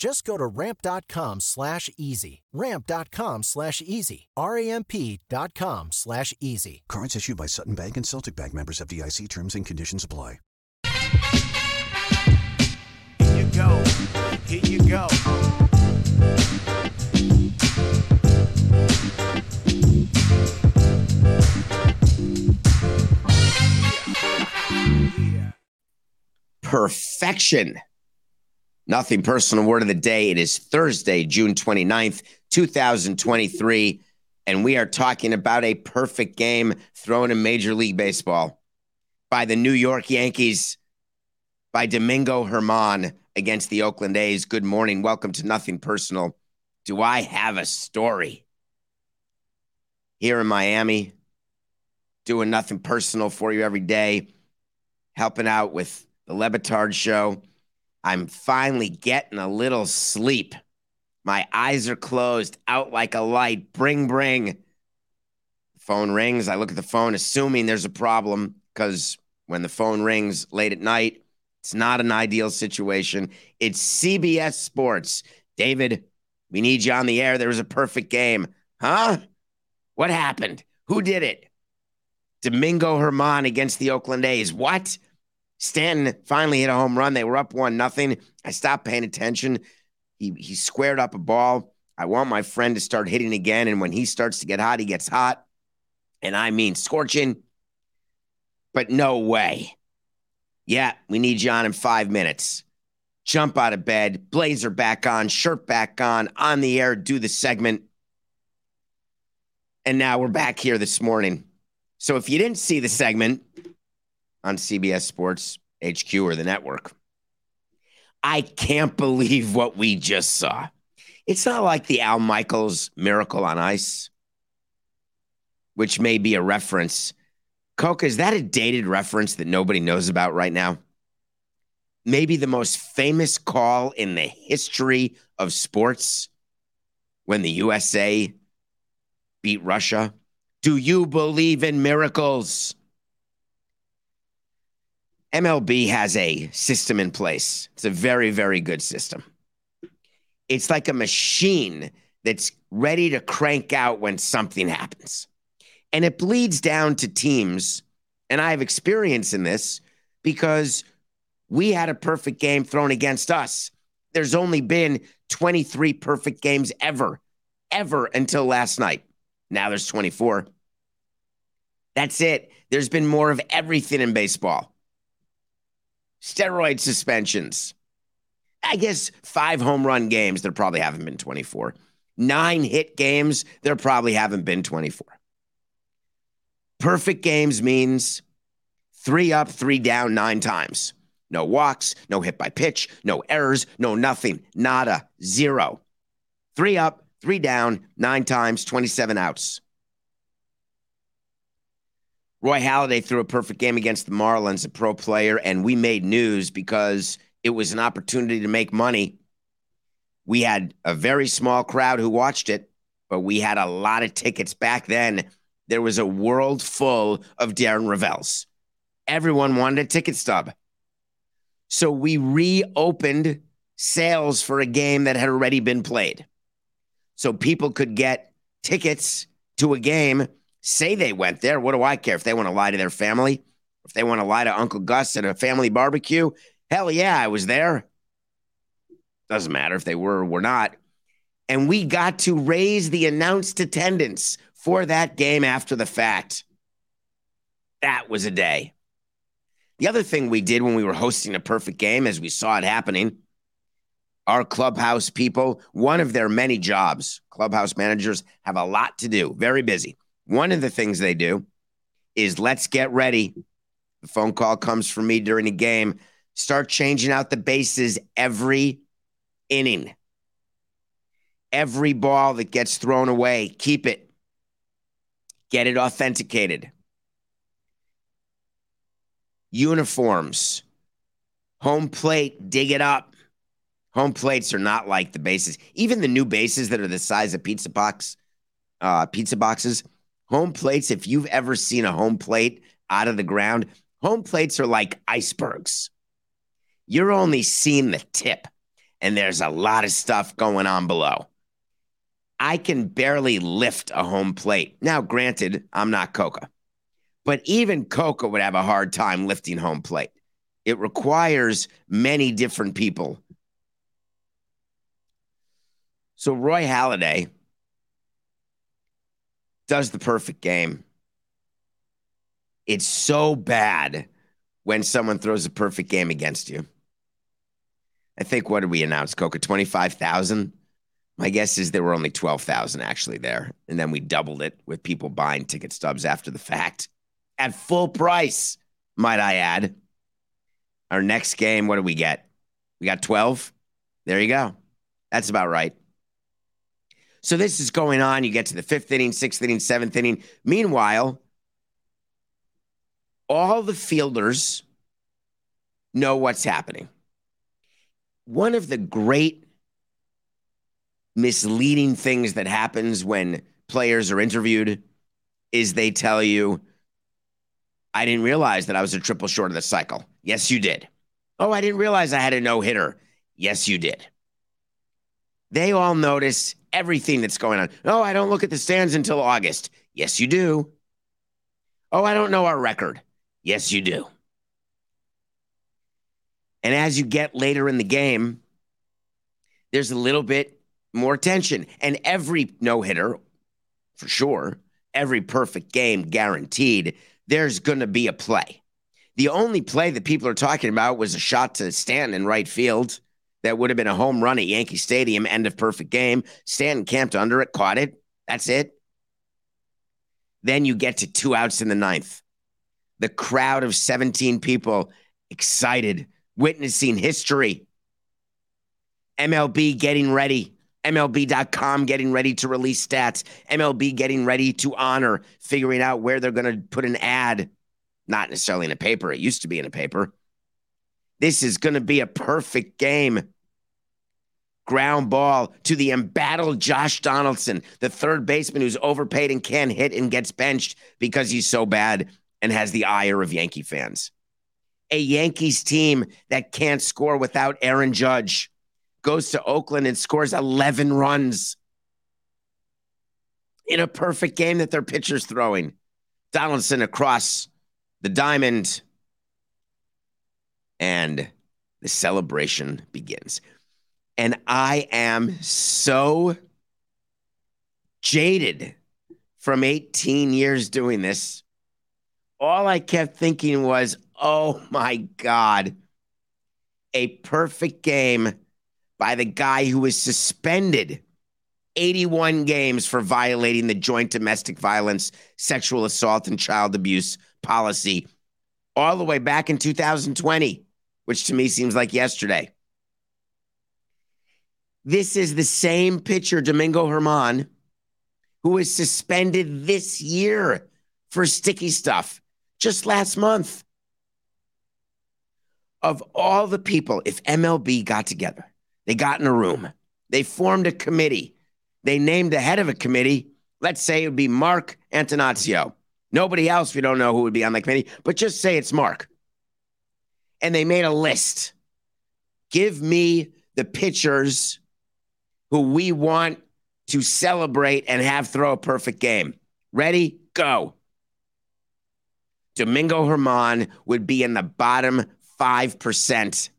Just go to ramp.com slash easy. Ramp.com slash easy. R-A-M-P dot com slash easy. Cards issued by Sutton Bank and Celtic Bank members FDIC terms and conditions apply. Here you go. Here you go. Yeah. perfection. Nothing personal word of the day. It is Thursday, June 29th, 2023. And we are talking about a perfect game thrown in Major League Baseball by the New York Yankees, by Domingo Germán against the Oakland A's. Good morning. Welcome to Nothing Personal. Do I have a story? Here in Miami, doing nothing personal for you every day, helping out with the Le Batard show. I'm finally getting a little sleep. My eyes are closed, out like a light. Bring, bring. Phone rings. I look at the phone, assuming there's a problem, because when the phone rings late at night, it's not an ideal situation. It's CBS Sports. David, we need you on the air. There was a perfect game. Huh? What happened? Who did it? Domingo Germán against the Oakland A's. What? Stanton finally hit a home run. They were up one nothing. I stopped paying attention. He he squared up a ball. I want my friend to start hitting again, and when he starts to get hot, he gets hot, and I mean scorching. But no way. Yeah, we need you on in five minutes. Jump out of bed, blazer back on, shirt back on, on the air, do the segment. And now we're back here this morning. So if you didn't see the segment on CBS Sports HQ or the network, I can't believe what we just saw. It's not like the Al Michaels Miracle on Ice, which may be a reference. Coca, is that a dated reference that nobody knows about right now? Maybe the most famous call in the history of sports when the USA beat Russia. Do you believe in miracles? MLB has a system in place. It's a very, very good system. It's like a machine that's ready to crank out when something happens. And it bleeds down to teams. And I have experience in this because we had a perfect game thrown against us. There's only been 23 perfect games ever, ever until last night. Now there's 24. That's it. There's been more of everything in baseball. Steroid suspensions. I guess five home run games, there probably haven't been 24. Nine hit games, there probably haven't been 24. Perfect games means three up, three down, nine times. No walks, no hit by pitch, no errors, no nothing, nada, zero. Three up, three down, nine times, 27 outs. Roy Halladay threw a perfect game against the Marlins, a pro player, and we made news because it was an opportunity to make money. We had a very small crowd who watched it, but we had a lot of tickets back then. There was a world full of Darren Rovells. Everyone wanted a ticket stub. So we reopened sales for a game that had already been played. So people could get tickets to a game, say they went there. What do I care if they want to lie to their family? If they want to lie to Uncle Gus at a family barbecue? Hell yeah, I was there. Doesn't matter if they were or were not. And we got to raise the announced attendance for that game after the fact. That was a day. The other thing we did when we were hosting a perfect game, as we saw it happening, our clubhouse people, one of their many jobs, clubhouse managers have a lot to do, very busy. One of the things they do is let's get ready. The phone call comes from me during a game. Start changing out the bases every inning. Every ball that gets thrown away, keep it. Get it authenticated uniforms, home plate, dig it up. Home plates are not like the bases. Even the new bases that are the size of pizza box, uh, pizza boxes. Home plates. If you've ever seen a home plate out of the ground, home plates are like icebergs. You're only seeing the tip, and there's a lot of stuff going on below. I can barely lift a home plate. Now, granted, I'm not Coca. But even Coca would have a hard time lifting home plate. It requires many different people. So Roy Halladay does the perfect game. It's so bad when someone throws a perfect game against you. I think what did we announce, Coca? 25,000? My guess is there were only 12,000 actually there. And then we doubled it with people buying ticket stubs after the fact at full price, might I add. Our next game, what do we get? We got 12. There you go. That's about right. So this is going on. You get to the fifth inning, sixth inning, seventh inning. Meanwhile, all the fielders know what's happening. One of the great misleading things that happens when players are interviewed is they tell you, I didn't realize that I was a triple short of the cycle. Yes, you did. Oh, I didn't realize I had a no hitter. Yes, you did. They all notice everything that's going on. Oh, I don't look at the stands until August. Yes, you do. Oh, I don't know our record. Yes, you do. And as you get later in the game, there's a little bit more tension. And every no hitter, for sure, every perfect game guaranteed, there's going to be a play. The only play that people are talking about was a shot to Stanton right field that would have been a home run at Yankee Stadium, end of perfect game. Stanton camped under it, caught it. That's it. Then you get to two outs in the ninth. The crowd of 17 people excited, witnessing history. MLB getting ready. MLB.com getting ready to release stats, MLB getting ready to honor, figuring out where they're going to put an ad, not necessarily in a paper. It used to be in a paper. This is going to be a perfect game. Ground ball to the embattled Josh Donaldson, the third baseman who's overpaid and can't hit and gets benched because he's so bad and has the ire of Yankee fans. A Yankees team that can't score without Aaron Judge goes to Oakland and scores 11 runs in a perfect game that their pitcher's throwing. Donaldson across the diamond, and the celebration begins. And I am so jaded from 18 years doing this. All I kept thinking was, oh my God, a perfect game by the guy who was suspended 81 games for violating the joint domestic violence, sexual assault, and child abuse policy all the way back in 2020, which to me seems like yesterday. This is the same pitcher, Domingo Germán, who was suspended this year for sticky stuff just last month. Of all the people, if MLB got together they got in a room. They formed a committee. They named the head of a committee. Let's say it would be Mark Attanasio. Nobody else, we don't know who would be on the committee, but just say it's Mark. And they made a list. Give me the pitchers who we want to celebrate and have throw a perfect game. Ready? Go. Domingo Germán would be in the bottom 5%.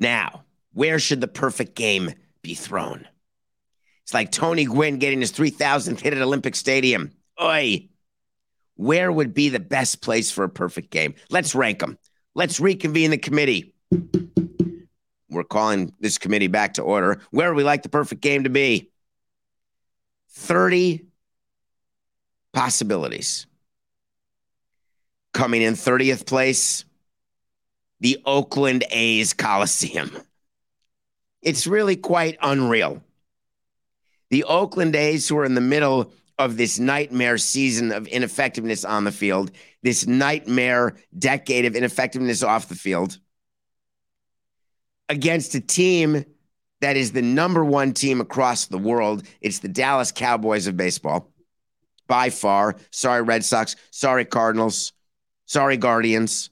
Now, where should the perfect game be thrown? It's like Tony Gwynn getting his 3,000th hit at Olympic Stadium. Oi. Where would be the best place for a perfect game? Let's rank them. Let's reconvene the committee. We're calling this committee back to order. Where would we like the perfect game to be? 30 possibilities. Coming in 30th place, the Oakland A's Coliseum. It's really quite unreal. The Oakland A's, who are in the middle of this nightmare season of ineffectiveness on the field, this nightmare decade of ineffectiveness off the field, against a team that is the number one team across the world. It's the Dallas Cowboys of baseball by far. Sorry, Red Sox. Sorry, Cardinals. Sorry, Guardians.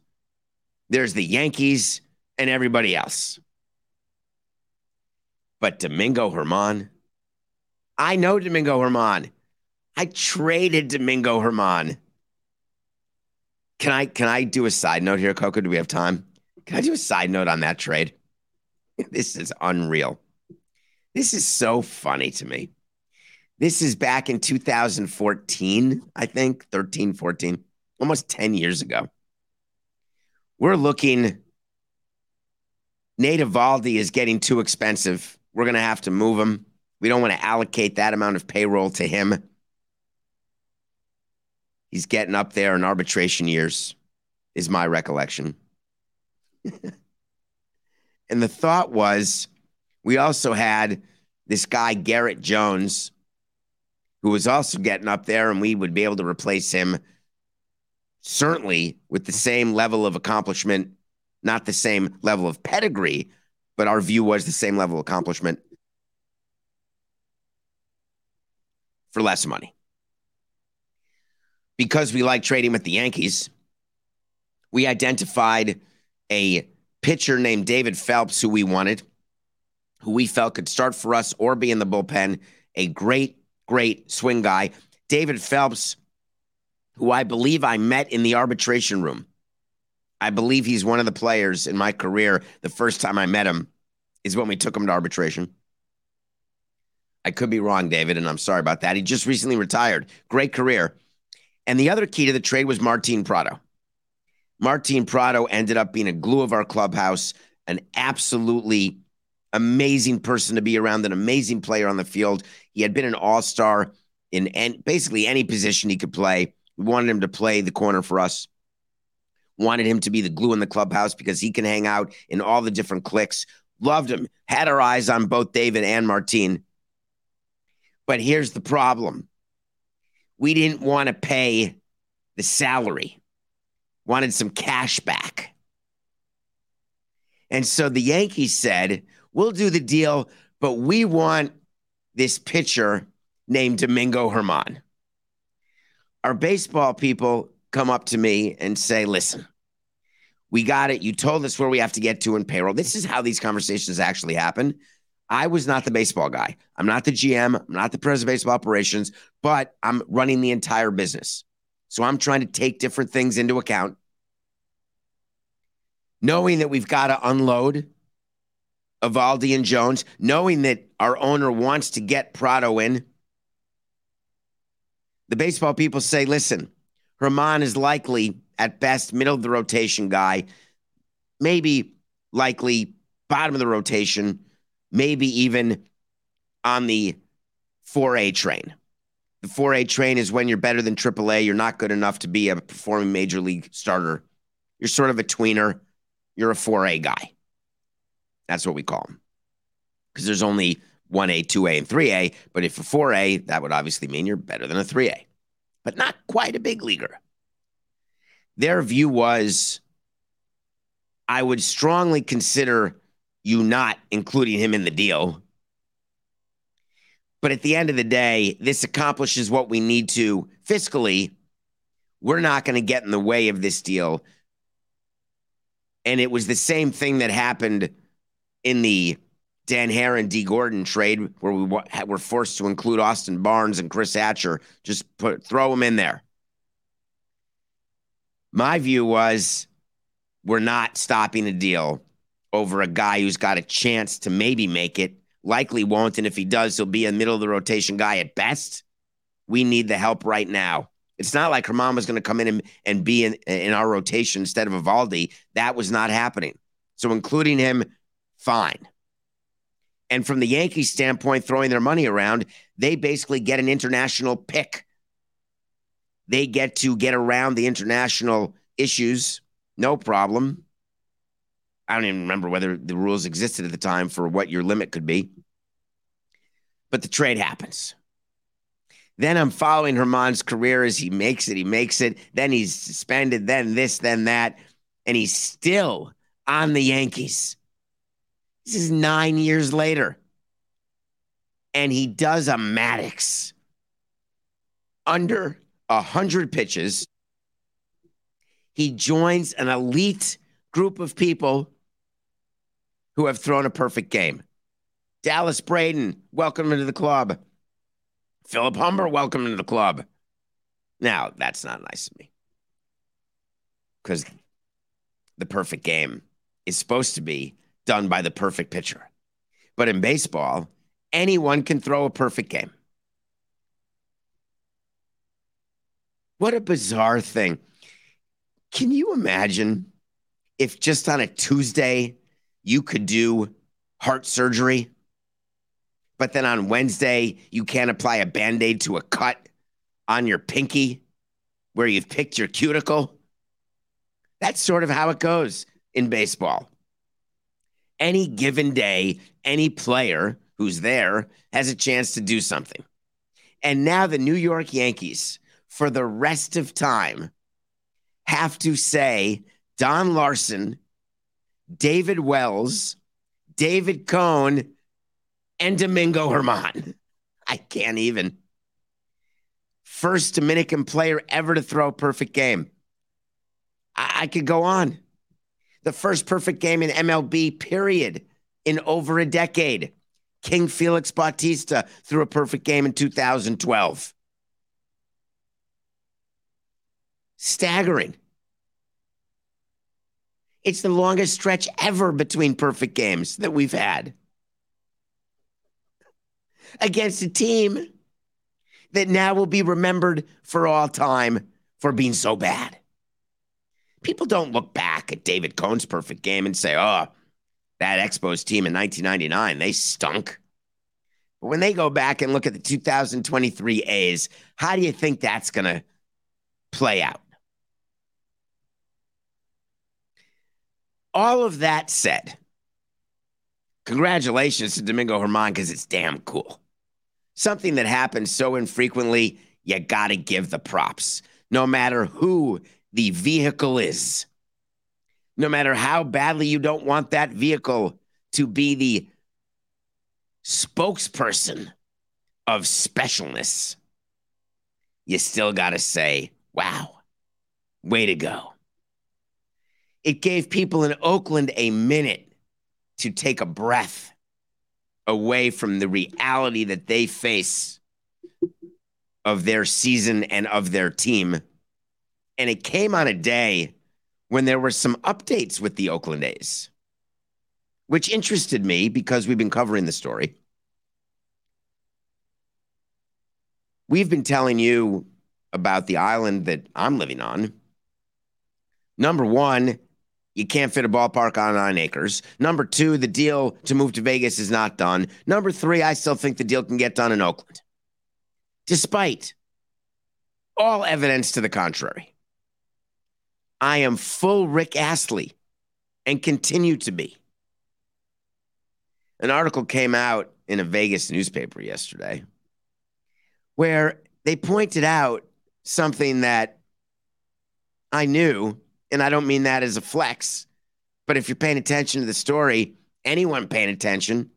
There's the Yankees and everybody else. But Domingo Germán, I know Domingo Germán. I traded Domingo Germán. Can I can I do a side note here, Coco? Do we have time? Can I do a side note on that trade? This is unreal. This is so funny to me. This is back in 2014, I think, 13, 14, almost 10 years ago. We're looking, Nate Eovaldi is getting too expensive. We're going to have to move him. We don't want to allocate that amount of payroll to him. He's getting up there in arbitration years, is my recollection. and the thought was we also had this guy, Garrett Jones, who was also getting up there, and we would be able to replace him certainly with the same level of accomplishment, not the same level of pedigree, but our view was the same level of accomplishment for less money. Because we like trading with the Yankees, we identified a pitcher named David Phelps who we wanted who we felt could start for us or be in the bullpen. A great, great swing guy. David Phelps, who I believe I met in the arbitration room. I believe he's one of the players in my career. The first time I met him is when we took him to arbitration. I could be wrong, David, and I'm sorry about that. He just recently retired. Great career. And the other key to the trade was Martin Prado. Martin Prado ended up being a glue of our clubhouse, an absolutely amazing person to be around, an amazing player on the field. He had been an all star in any, basically any position he could play. We wanted him to play the corner for us. Wanted him to be the glue in the clubhouse because he can hang out in all the different cliques. Loved him. Had our eyes on both David and Martine. But here's the problem we didn't want to pay the salary, wanted some cash back. And so the Yankees said, We'll do the deal, but we want this pitcher named Domingo Germán. Our baseball people come up to me and say, listen, we got it. You told us where we have to get to in payroll. This is how these conversations actually happen. I was not the baseball guy. I'm not the GM. I'm not the president of baseball operations, but I'm running the entire business. So I'm trying to take different things into account. Knowing that we've got to unload Eovaldi and Jones, knowing that our owner wants to get Prado in. The baseball people say, listen, Germán is likely at best middle of the rotation guy, maybe likely bottom of the rotation, maybe even on the 4A train. The 4A train is when you're better than AAA. You're not good enough to be a performing major league starter. You're sort of a tweener. You're a 4A guy. That's what we call them. Because there's only 1A, 2A, and 3A. But if a 4A, that would obviously mean you're better than a 3A, but not quite a big leaguer. Their view was I would strongly consider you not including him in the deal. But at the end of the day, this accomplishes what we need to fiscally. We're not going to get in the way of this deal. And it was the same thing that happened in the Dan Haren and Dee Gordon trade where we were forced to include Austin Barnes and Chris Hatcher, just put throw them in there. My view was we're not stopping a deal over a guy who's got a chance to maybe make it. Likely won't, and if he does, he'll be a middle of the rotation guy at best. We need the help right now. It's not like Germán was going to come in and, and be in, in our rotation instead of Eovaldi. That was not happening. So including him, fine. And from the Yankees standpoint, throwing their money around, they basically get an international pick. They get to get around the international issues, no problem. I don't even remember whether the rules existed at the time for what your limit could be. But the trade happens. Then I'm following Germán's career as he makes it. He makes it. Then he's suspended. Then this, then that. And he's still on the Yankees. This is nine years later. And he does a Maddux under a 100 pitches. He joins an elite group of people who have thrown a perfect game. Dallas Braden, welcome into the club. Philip Humber, welcome into the club. Now, that's not nice of me. Because the perfect game is supposed to be done by the perfect pitcher. But in baseball, anyone can throw a perfect game. What a bizarre thing. Can you imagine if just on a Tuesday you could do heart surgery, but then on Wednesday you can't apply a band aid to a cut on your pinky where you've picked your cuticle? That's sort of how it goes in baseball. Any given day, any player who's there has a chance to do something. And now the New York Yankees, for the rest of time, have to say Don Larsen, David Wells, David Cone, and Domingo Germán. I can't even. First Dominican player ever to throw a perfect game. I, I could go on. The first perfect game in MLB, period, in over a decade. King Felix Bautista threw a perfect game in 2012. Staggering. It's the longest stretch ever between perfect games that we've had against a team that now will be remembered for all time for being so bad. People don't look back at David Cone's perfect game and say, oh, that Expos team in 1999, they stunk. But when they go back and look at the 2023 A's, how do you think that's going to play out? All of that said, congratulations to Domingo Germán because it's damn cool. Something that happens so infrequently, you got to give the props, no matter who the vehicle is. No matter how badly you don't want that vehicle to be the spokesperson of specialness, you still got to say, wow, way to go. It gave people in Oakland a minute to take a breath away from the reality that they face of their season and of their team and it came on a day when there were some updates with the Oakland A's, which interested me because we've been covering the story. We've been telling you about the island that I'm living on. Number one, you can't fit a ballpark on nine acres. Number two, the deal to move to Vegas is not done. Number three, I still think the deal can get done in Oakland, despite all evidence to the contrary. I am full Rick Astley and continue to be. An article came out in a Vegas newspaper yesterday where they pointed out something that I knew, and I don't mean that as a flex, but if you're paying attention to the story, anyone paying attention,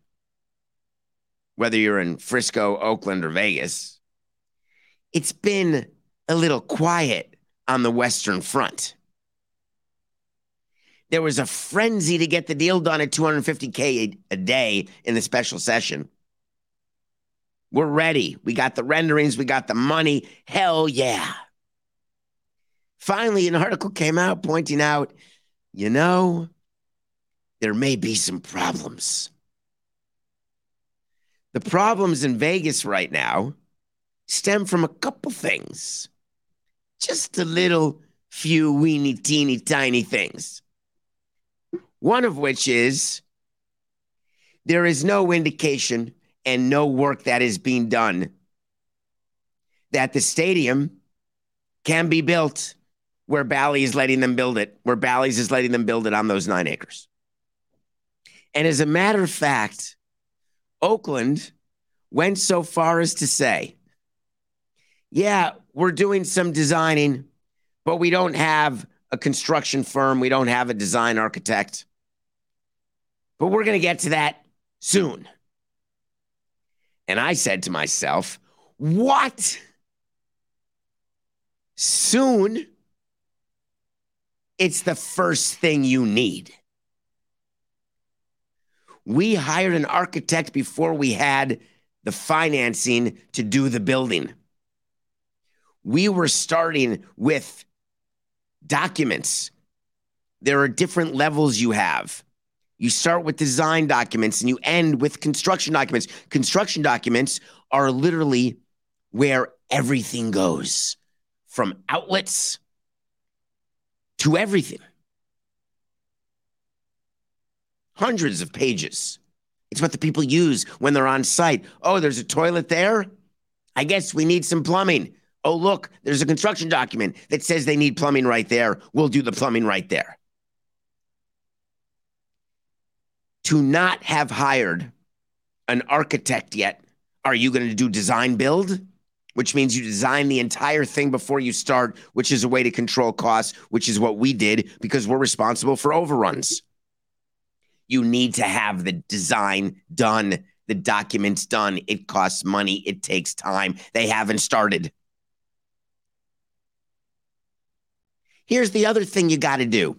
whether you're in Frisco, Oakland, or Vegas, it's been a little quiet on the Western Front. There was a frenzy to get the deal done at 250K a day in the special session. We're ready. We got the renderings, we got the money. Hell yeah. Finally, an article came out pointing out, you know, there may be some problems. The problems in Vegas right now stem from a couple things. just a little few weeny teeny tiny things. One of which is there is no indication and no work that is being done that the stadium can be built where Bally is letting them build it, where Bally's is letting them build it on those nine acres. And as a matter of fact, Oakland went so far as to say, yeah, we're doing some designing, but we don't have a construction firm. We don't have a design architect. But we're going to get to that soon. And I said to myself, what? Soon? It's the first thing you need. We hired an architect before we had the financing to do the building. We were starting with documents. There are different levels you have. You start with design documents and you end with construction documents. Construction documents are literally where everything goes from outlets to everything. Hundreds of pages. It's what the people use when they're on site. Oh, there's a toilet there? I guess we need some plumbing. Oh, look, there's a construction document that says they need plumbing right there. We'll do the plumbing right there. To not have hired an architect yet, are you going to do design build? Which means you design the entire thing before you start, which is a way to control costs, which is what we did because we're responsible for overruns. You need to have the design done, the documents done. It costs money, it takes time. They haven't started. Here's the other thing you got to do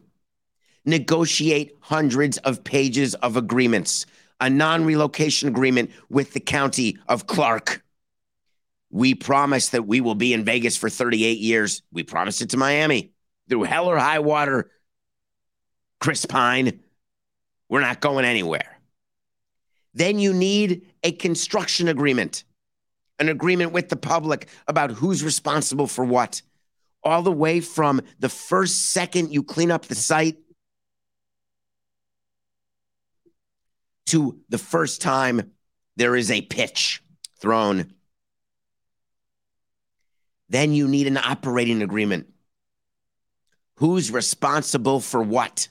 negotiate hundreds of pages of agreements, a non relocation agreement with the county of Clark. We promise that we will be in Vegas for 38 years. We promised it to Miami through hell or high water. Chris Pine, we're not going anywhere. Then you need a construction agreement, an agreement with the public about who's responsible for what, all the way from the first second you clean up the site to the first time there is a pitch thrown. Then you need an operating agreement. Who's responsible for what?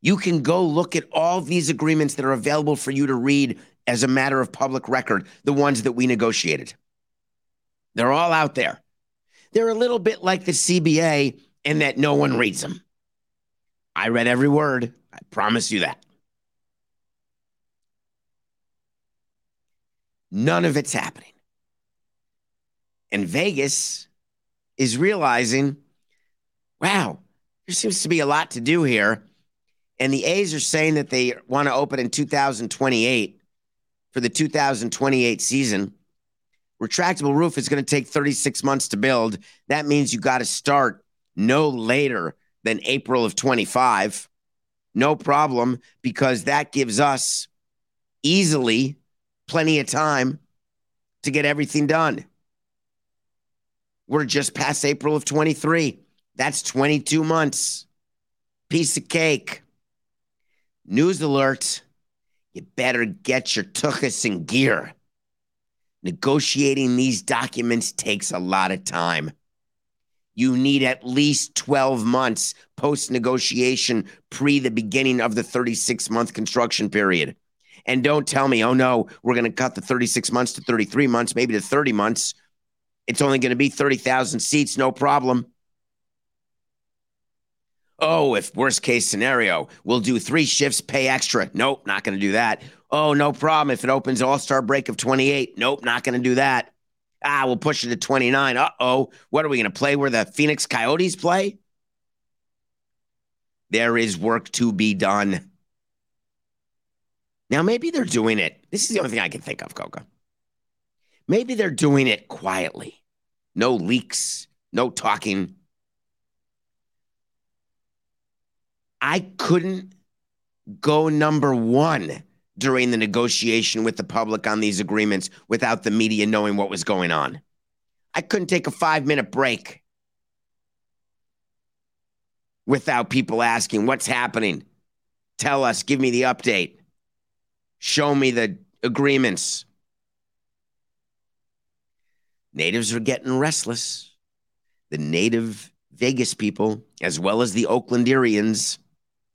You can go look at all these agreements that are available for you to read as a matter of public record, the ones that we negotiated. They're all out there. They're a little bit like the CBA in that no one reads them. I read every word. I promise you that. None of it's happening. And Vegas is realizing wow, there seems to be a lot to do here. And the A's are saying that they want to open in 2028 for the 2028 season. Retractable roof is going to take 36 months to build. That means you got to start no later than April of 25. No problem, because that gives us easily plenty of time to get everything done. We're just past April of 23. That's 22 months. Piece of cake. News alert. You better get your tuchus in gear. Negotiating these documents takes a lot of time. You need at least 12 months post negotiation, pre the beginning of the 36 month construction period. And don't tell me, oh no, we're going to cut the 36 months to 33 months, maybe to 30 months. It's only going to be 30,000 seats, no problem. Oh, if worst case scenario, we'll do three shifts, pay extra. Nope, not going to do that. Oh, no problem. If it opens All Star break of 28, nope, not going to do that. Ah, we'll push it to 29. Uh oh. What are we going to play where the Phoenix Coyotes play? There is work to be done. Now, maybe they're doing it. This is the only thing I can think of, Coca. Maybe they're doing it quietly. No leaks, no talking. I couldn't go number one during the negotiation with the public on these agreements without the media knowing what was going on. I couldn't take a five minute break without people asking, What's happening? Tell us, give me the update, show me the agreements. Natives are getting restless. The native Vegas people, as well as the Oaklanderians,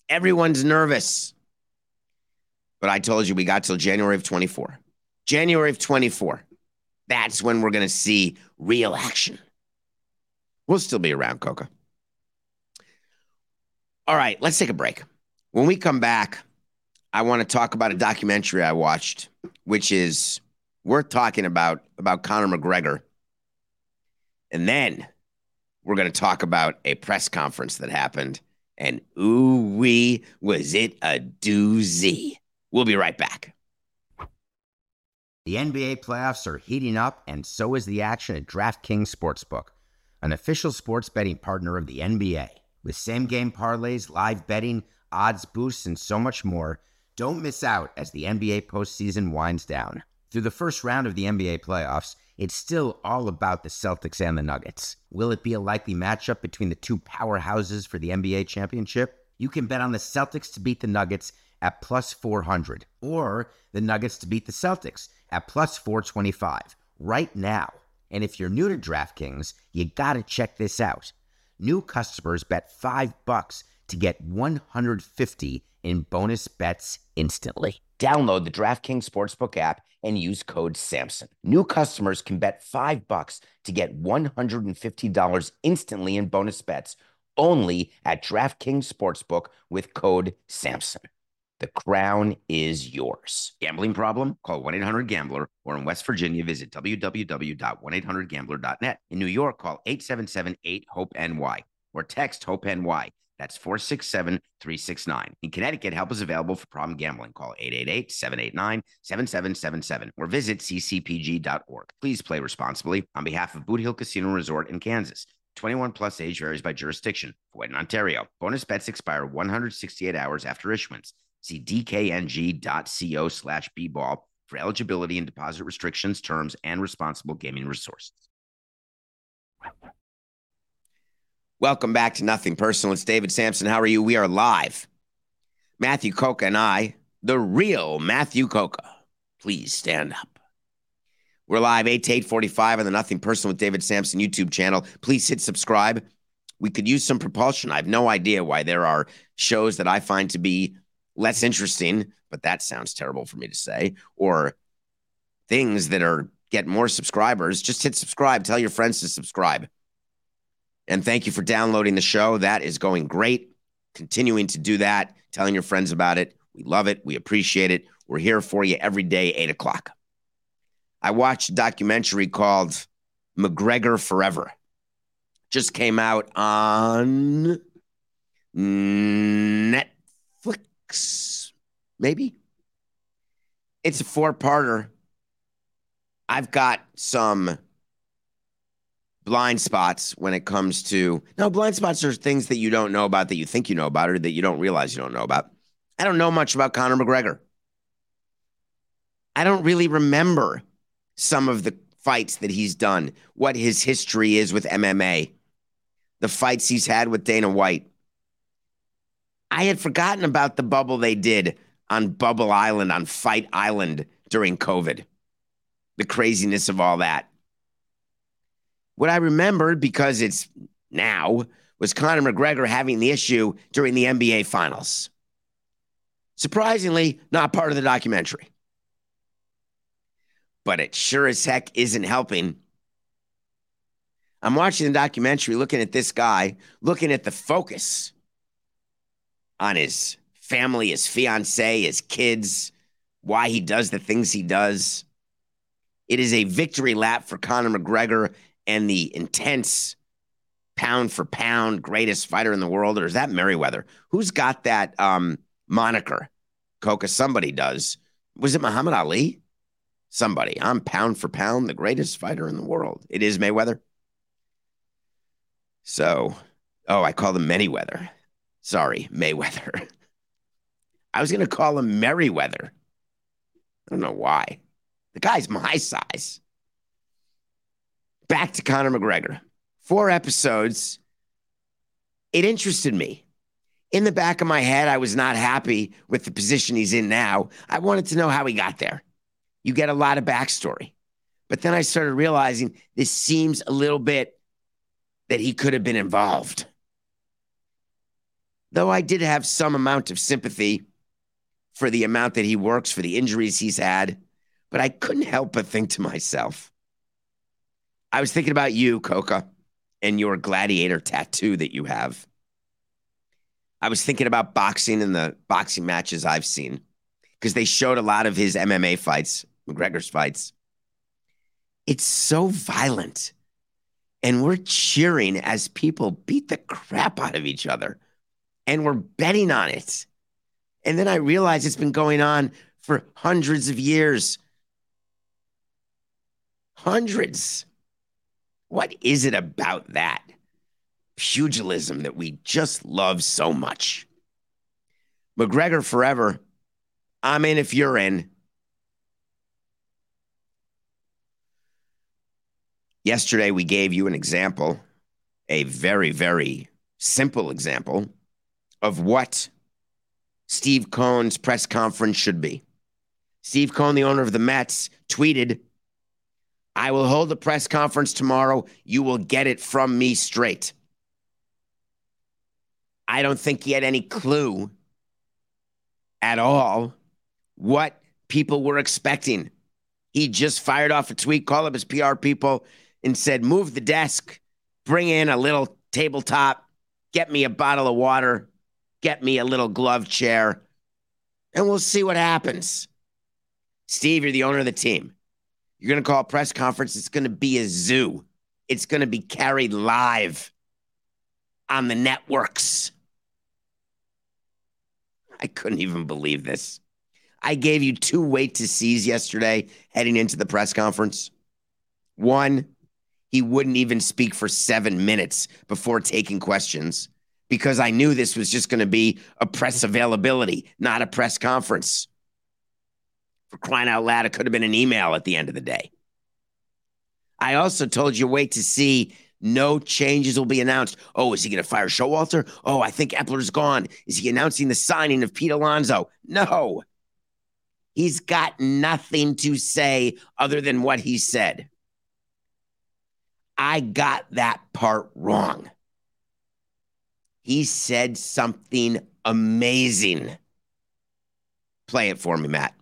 everyone's nervous. But I told you we got till January of 24. January of 24. That's when we're going to see real action. We'll still be around, Coca. All right, let's take a break. When we come back, I want to talk about a documentary I watched, which is worth talking about about Conor McGregor. And then we're going to talk about a press conference that happened. And ooh, wee, was it a doozy. We'll be right back. The NBA playoffs are heating up, and so is the action at DraftKings Sportsbook, an official sports betting partner of the NBA. With same game parlays, live betting, odds boosts, and so much more, don't miss out as the NBA postseason winds down. Through the first round of the NBA playoffs, it's still all about the Celtics and the Nuggets. Will it be a likely matchup between the two powerhouses for the NBA championship? You can bet on the Celtics to beat the Nuggets at plus 400 or the Nuggets to beat the Celtics at plus 425 right now. And if you're new to DraftKings, you got to check this out. New customers bet 5 bucks to get 150 in bonus bets instantly. Download the DraftKings Sportsbook app and use code SAMSON. New customers can bet 5 bucks to get $150 instantly in bonus bets only at DraftKings Sportsbook with code SAMSON. The crown is yours. Gambling problem? Call 1 800 Gambler or in West Virginia, visit www.1800Gambler.net. In New York, call 877 8 HOPE NY or text HOPE NY. That's 467 369. In Connecticut, help is available for problem gambling. Call 888 789 7777 or visit ccpg.org. Please play responsibly on behalf of Boot Hill Casino Resort in Kansas. 21 plus age varies by jurisdiction. Void in Ontario. Bonus bets expire 168 hours after issuance. See dkng.co slash bball for eligibility and deposit restrictions, terms, and responsible gaming resources. Welcome back to Nothing Personal. It's David Samson. How are you? We are live. Matthew Coca and I, the real Matthew Coca. Please stand up. We're live 8 to 845 on the Nothing Personal with David Samson YouTube channel. Please hit subscribe. We could use some propulsion. I have no idea why there are shows that I find to be less interesting, but that sounds terrible for me to say, or things that are get more subscribers. Just hit subscribe. Tell your friends to subscribe. And thank you for downloading the show. That is going great. Continuing to do that, telling your friends about it. We love it. We appreciate it. We're here for you every day, eight o'clock. I watched a documentary called McGregor Forever. Just came out on Netflix, maybe. It's a four parter. I've got some blind spots when it comes to no blind spots are things that you don't know about that you think you know about or that you don't realize you don't know about. I don't know much about Conor McGregor. I don't really remember some of the fights that he's done, what his history is with MMA, the fights he's had with Dana White. I had forgotten about the bubble they did on Bubble Island, on Fight Island during COVID, the craziness of all that. What I remembered, because it's now, was Conor McGregor having the issue during the NBA Finals. Surprisingly, not part of the documentary. But it sure as heck isn't helping. I'm watching the documentary, looking at this guy, looking at the focus on his family, his fiance, his kids, why he does the things he does. It is a victory lap for Conor McGregor and the intense pound for pound greatest fighter in the world, or is that Merriweather? Who's got that um, moniker? Coca, somebody does. Was it Muhammad Ali? Somebody. I'm pound for pound the greatest fighter in the world. It is Mayweather. So, oh, I call him Manyweather. Sorry, Mayweather. I was going to call him Merriweather. I don't know why. The guy's my size. Back to Conor McGregor. Four episodes. It interested me. In the back of my head, I was not happy with the position he's in now. I wanted to know how he got there. You get a lot of backstory. But then I started realizing this seems a little bit that he could have been involved. Though I did have some amount of sympathy for the amount that he works, for the injuries he's had, but I couldn't help but think to myself, I was thinking about you, Coca, and your gladiator tattoo that you have. I was thinking about boxing and the boxing matches I've seen because they showed a lot of his MMA fights, McGregor's fights. It's so violent. And we're cheering as people beat the crap out of each other. And we're betting on it. And then I realized it's been going on for hundreds of years. Hundreds. What is it about that pugilism that we just love so much? McGregor forever. I'm in if you're in. Yesterday, we gave you an example, a very, very simple example of what Steve Cohen's press conference should be. Steve Cohen, the owner of the Mets, tweeted I will hold a press conference tomorrow. You will get it from me straight. I don't think he had any clue at all what people were expecting. He just fired off a tweet, called up his PR people, and said, Move the desk, bring in a little tabletop, get me a bottle of water, get me a little glove chair, and we'll see what happens. Steve, you're the owner of the team. You're going to call a press conference. It's going to be a zoo. It's going to be carried live on the networks. I couldn't even believe this. I gave you two wait to sees yesterday heading into the press conference. One, he wouldn't even speak for seven minutes before taking questions because I knew this was just going to be a press availability, not a press conference. For crying out loud, it could have been an email at the end of the day. I also told you wait to see no changes will be announced. Oh, is he going to fire Showalter? Oh, I think Eppler's gone. Is he announcing the signing of Pete Alonso? No. He's got nothing to say other than what he said. I got that part wrong. He said something amazing. Play it for me, Matt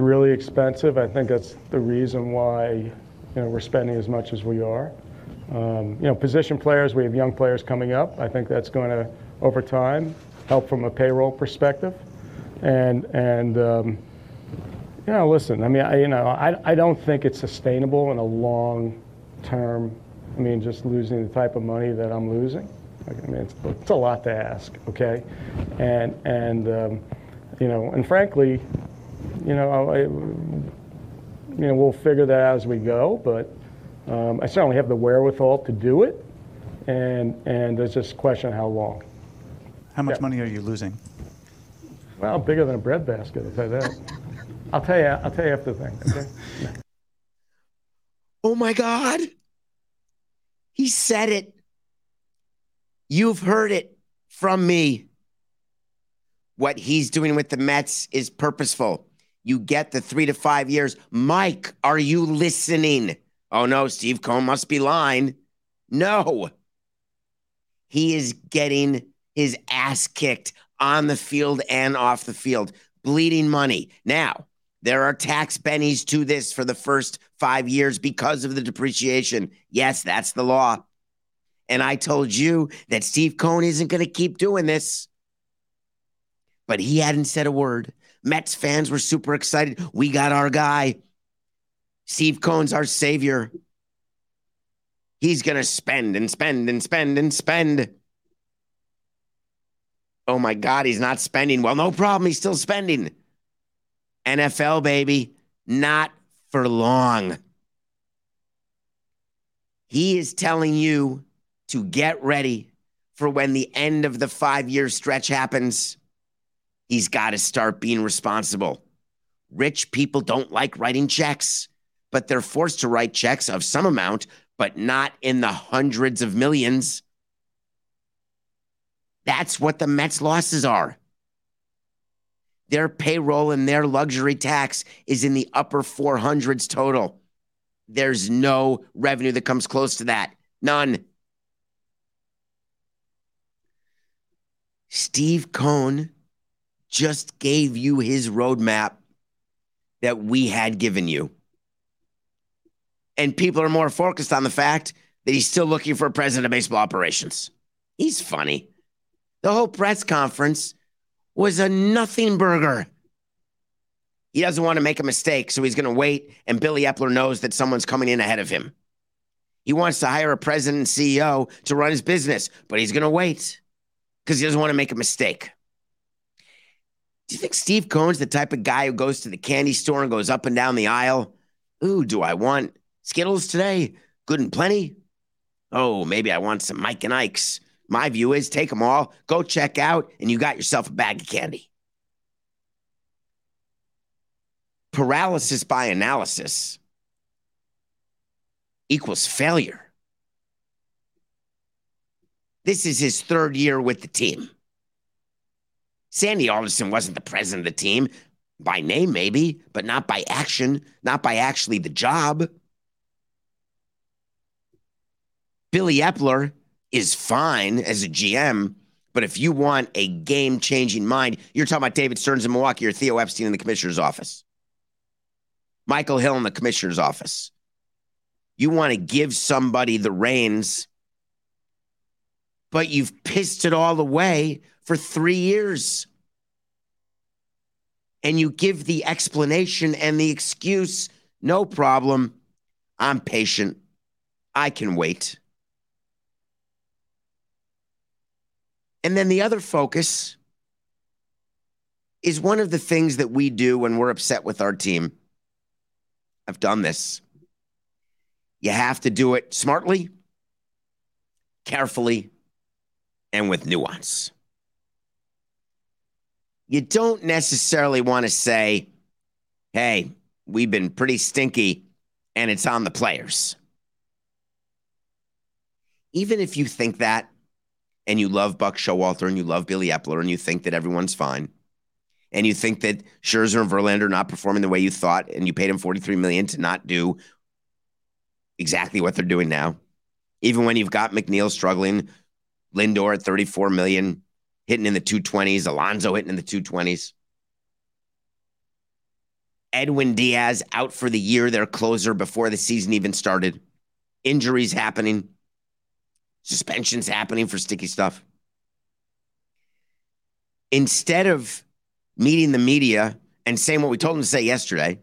really expensive. I think that's the reason why you know we're spending as much as we are. Um, you know, position players, we have young players coming up. I think that's going to, over time, help from a payroll perspective. And and um, you know, listen, I mean, I, you know, I I don't think it's sustainable in a long term. I mean, just losing the type of money that I'm losing. I mean, it's, it's a lot to ask, okay? And and um, you know, and frankly, you know, I, you know, we'll figure that out as we go. But um, I certainly have the wherewithal to do it, and and there's just a question of how long. How much Yeah. money are you losing? Well, bigger than a breadbasket, I'll tell you that. I'll tell you. I'll tell you after the thing. Okay. Oh my God. He said it. You've heard it from me. What he's doing with the Mets is purposeful. You get the three to five years. Mike, are you listening? Oh no, Steve Cohen must be lying. No. He is getting his ass kicked on the field and off the field, bleeding money. Now, there are tax bennies to this for the first five years because of the depreciation. Yes, that's the law. And I told you that Steve Cohen isn't going to keep doing this. But he hadn't said a word. Mets fans were super excited. We got our guy. Steve Cohen's our savior. He's going to spend and spend and spend and spend. Oh my God, he's not spending. Well, no problem. He's still spending. NFL, baby, not for long. He is telling you to get ready for when the end of the five year stretch happens. He's got to start being responsible. Rich people don't like writing checks, but they're forced to write checks of some amount but not in the hundreds of millions. That's what the Mets' losses are. Their payroll and their luxury tax is in the upper 400s total. There's no revenue that comes close to that. None. Steve Cohen just gave you his roadmap that we had given you. And people are more focused on the fact that he's still looking for a president of baseball operations. He's funny. The whole press conference was a nothing burger. He doesn't want to make a mistake, so he's going to wait, and Billy Eppler knows that someone's coming in ahead of him. He wants to hire a president and CEO to run his business, but he's going to wait because he doesn't want to make a mistake. Do you think Steve Cohen's the type of guy who goes to the candy store and goes up and down the aisle? Ooh, do I want Skittles today? Good and plenty? Oh, maybe I want some Mike and Ike's. My view is take them all, go check out, and you got yourself a bag of candy. Paralysis by analysis equals failure. This is his third year with the team. Sandy Alderson wasn't the president of the team by name, maybe, but not by action, not by actually the job. Billy Eppler is fine as a GM, but if you want a game changing mind, you're talking about David Stearns in Milwaukee or Theo Epstein in the commissioner's office, Michael Hill in the commissioner's office. You want to give somebody the reins, but you've pissed it all away for three years. And you give the explanation and the excuse no problem. I'm patient. I can wait. And then the other focus is one of the things that we do when we're upset with our team. I've done this. You have to do it smartly, carefully, and with nuance. You don't necessarily want to say, hey, we've been pretty stinky and it's on the players. Even if you think that, and you love Buck Showalter and you love Billy Eppler and you think that everyone's fine, and you think that Scherzer and Verlander are not performing the way you thought, and you paid them forty three million to not do exactly what they're doing now, even when you've got McNeil struggling, Lindor at thirty four million, hitting in the two twenties, Alonso hitting in the two twenties. Edwin Diaz out for the year, their closer before the season even started. Injuries happening suspensions happening for sticky stuff. Instead of meeting the media and saying what we told him to say yesterday,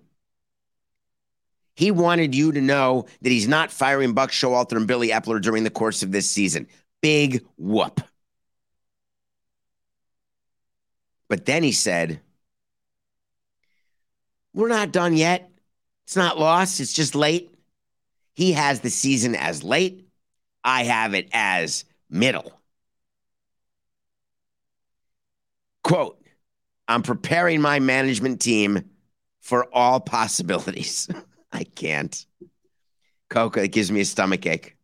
he wanted you to know that he's not firing Buck Showalter and Billy Eppler during the course of this season. Big whoop. But then he said, We're not done yet. It's not lost, it's just late. He has the season as late. I have it as middle. Quote, I'm preparing my management team for all possibilities. I can't. Coca, it gives me a stomach ache.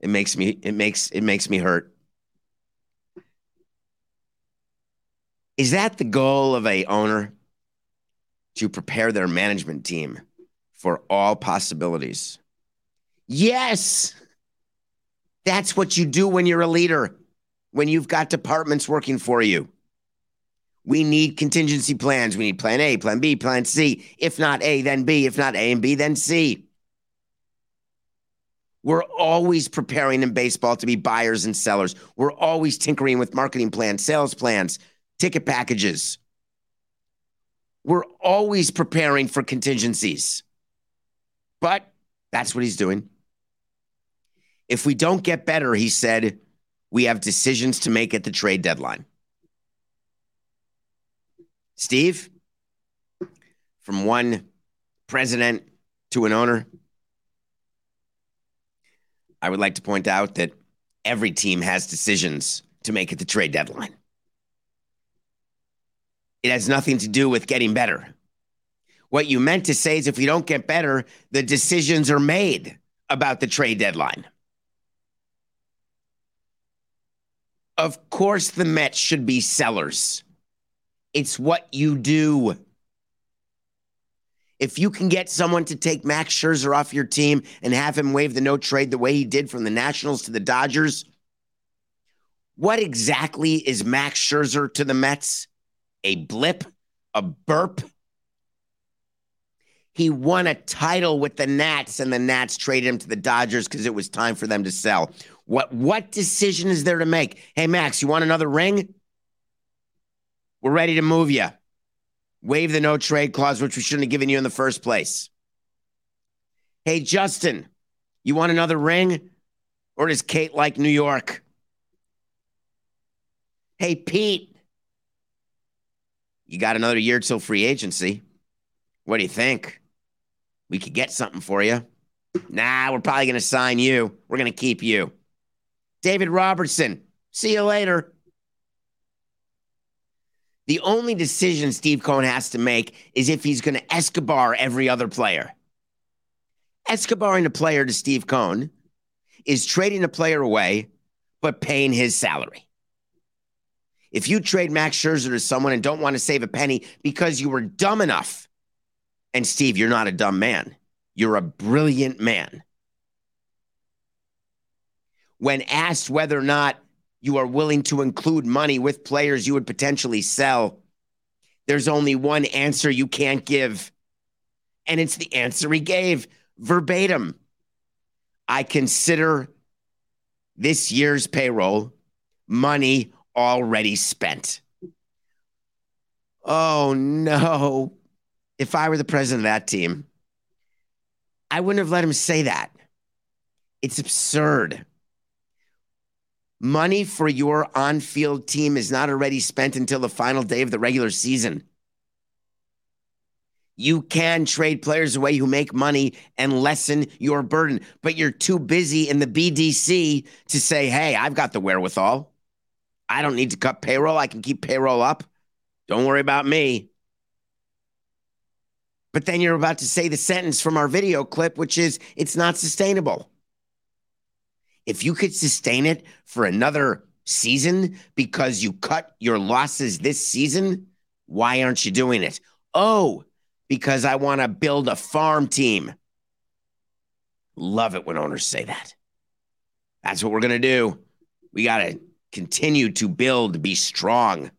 It makes me it makes it makes me hurt. Is that the goal of a owner to prepare their management team for all possibilities? Yes. That's what you do when you're a leader, when you've got departments working for you. We need contingency plans. We need plan A, plan B, plan C. If not A, then B. If not A and B, then C. We're always preparing in baseball to be buyers and sellers. We're always tinkering with marketing plans, sales plans, ticket packages. We're always preparing for contingencies. But that's what he's doing. If we don't get better, he said, we have decisions to make at the trade deadline. Steve, from one president to an owner, I would like to point out that every team has decisions to make at the trade deadline. It has nothing to do with getting better. What you meant to say is if we don't get better, the decisions are made about the trade deadline. Of course, the Mets should be sellers. It's what you do. If you can get someone to take Max Scherzer off your team and have him waive the no trade the way he did from the Nationals to the Dodgers, what exactly is Max Scherzer to the Mets? A blip? A burp? He won a title with the Nats, and the Nats traded him to the Dodgers because it was time for them to sell. What what decision is there to make? Hey Max, you want another ring? We're ready to move you. Waive the no trade clause, which we shouldn't have given you in the first place. Hey Justin, you want another ring? Or does Kate like New York? Hey Pete, you got another year till free agency. What do you think? We could get something for you. Nah, we're probably going to sign you. We're going to keep you. David Robertson, see you later. The only decision Steve Cohen has to make is if he's going to Escobar every other player. Escobaring a player to Steve Cohen is trading a player away, but paying his salary. If you trade Max Scherzer to someone and don't want to save a penny because you were dumb enough and Steve, you're not a dumb man. You're a brilliant man. When asked whether or not you are willing to include money with players you would potentially sell, there's only one answer you can't give. And it's the answer he gave verbatim. I consider this year's payroll money already spent. Oh no if I were the president of that team, I wouldn't have let him say that. It's absurd. Money for your on field team is not already spent until the final day of the regular season. You can trade players away who make money and lessen your burden, but you're too busy in the BDC to say, hey, I've got the wherewithal. I don't need to cut payroll. I can keep payroll up. Don't worry about me. But then you're about to say the sentence from our video clip, which is it's not sustainable. If you could sustain it for another season because you cut your losses this season, why aren't you doing it? Oh, because I want to build a farm team. Love it when owners say that. That's what we're going to do. We got to continue to build, be strong,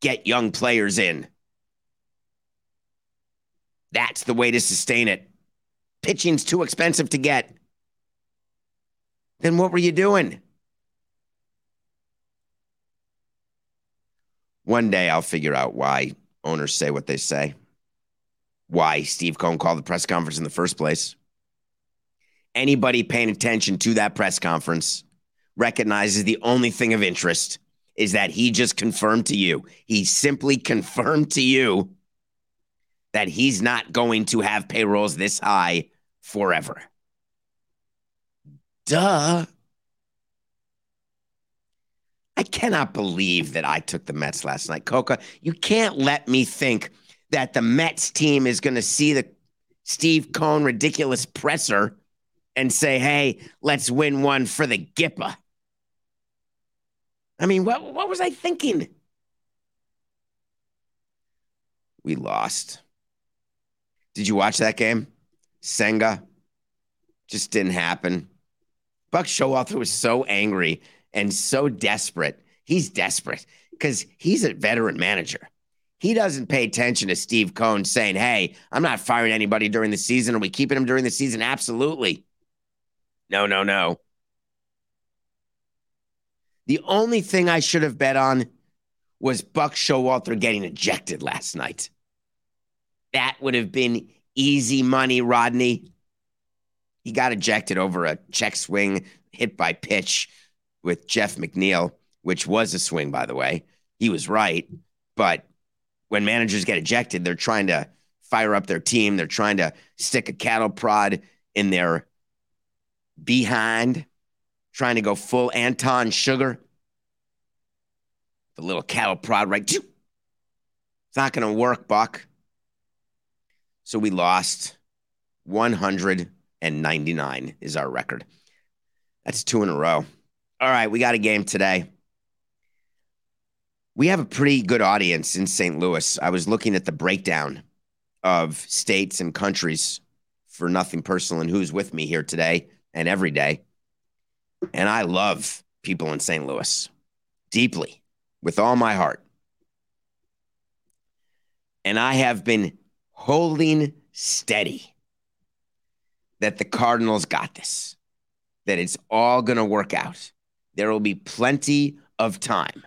get young players in. That's the way to sustain it. Pitching's too expensive to get. Then what were you doing? One day I'll figure out why owners say what they say, why Steve Cohen called the press conference in the first place. Anybody paying attention to that press conference recognizes the only thing of interest is that he just confirmed to you. He simply confirmed to you that he's not going to have payrolls this high forever. Duh. I cannot believe that I took the Mets last night. Coca, you can't let me think that the Mets team is going to see the Steve Cohen ridiculous presser and say, hey, let's win one for the Gipper. I mean, what, what was I thinking? We lost. Did you watch that game? Senga just didn't happen. Buck Showalter was so angry and so desperate. He's desperate because he's a veteran manager. He doesn't pay attention to Steve Cohen saying, Hey, I'm not firing anybody during the season. Are we keeping him during the season? Absolutely. No, no, no. The only thing I should have bet on was Buck Showalter getting ejected last night. That would have been easy money, Rodney. He got ejected over a check swing hit by pitch with Jeff McNeil, which was a swing, by the way. He was right. But when managers get ejected, they're trying to fire up their team. They're trying to stick a cattle prod in their behind, trying to go full Anton Chigurh. The little cattle prod, right? It's not going to work, Buck. So we lost 199 is our record. That's two in a row. All right, we got a game today. We have a pretty good audience in St. Louis. I was looking at the breakdown of states and countries for nothing personal and who's with me here today and every day. And I love people in St. Louis deeply with all my heart. And I have been holding steady that the Cardinals got this, that it's all going to work out. There will be plenty of time.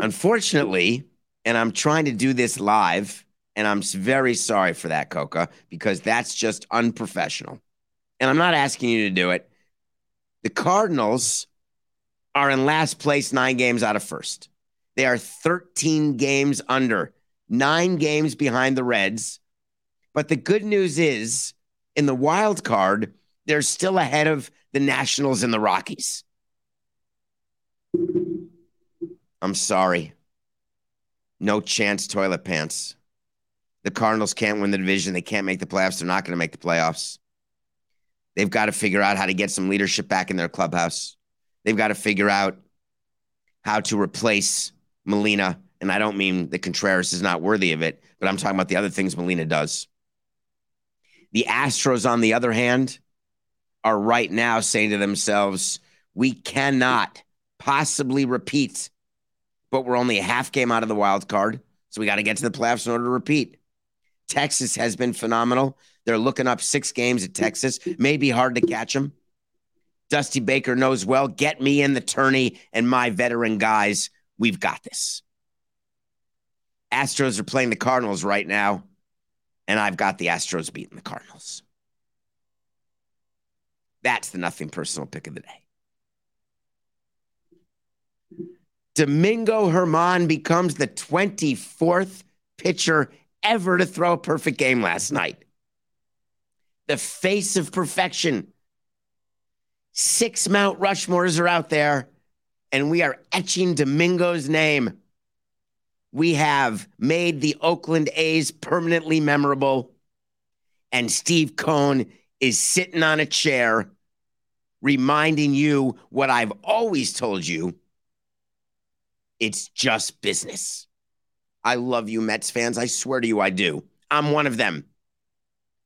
Unfortunately, and I'm trying to do this live, and I'm very sorry for that, Coca, because that's just unprofessional. And I'm not asking you to do it. The Cardinals are in last place, nine games out of first. They are 13 games under, nine games behind the Reds. But the good news is, in the wild card, they're still ahead of the Nationals and the Rockies. I'm sorry. No chance, toilet pants. The Cardinals can't win the division. They can't make the playoffs. They're not going to make the playoffs. They've got to figure out how to get some leadership back in their clubhouse. They've got to figure out how to replace Molina. And I don't mean that Contreras is not worthy of it, but I'm talking about the other things Molina does. The Astros, on the other hand, are right now saying to themselves, we cannot possibly repeat, but we're only a half game out of the wild card. So we got to get to the playoffs in order to repeat. Texas has been phenomenal. They're looking up six games at Texas. May be hard to catch them. Dusty Baker knows well. Get me in the tourney and my veteran guys. We've got this. Astros are playing the Cardinals right now, and I've got the Astros beating the Cardinals. That's the nothing personal pick of the day. Domingo Germán becomes the 24th pitcher ever to throw a perfect game last night. The face of perfection. Six Mount Rushmores are out there, and we are etching Domingo's name. We have made the Oakland A's permanently memorable, and Steve Cohen is sitting on a chair reminding you what I've always told you. It's just business. I love you, Mets fans. I swear to you, I do. I'm one of them.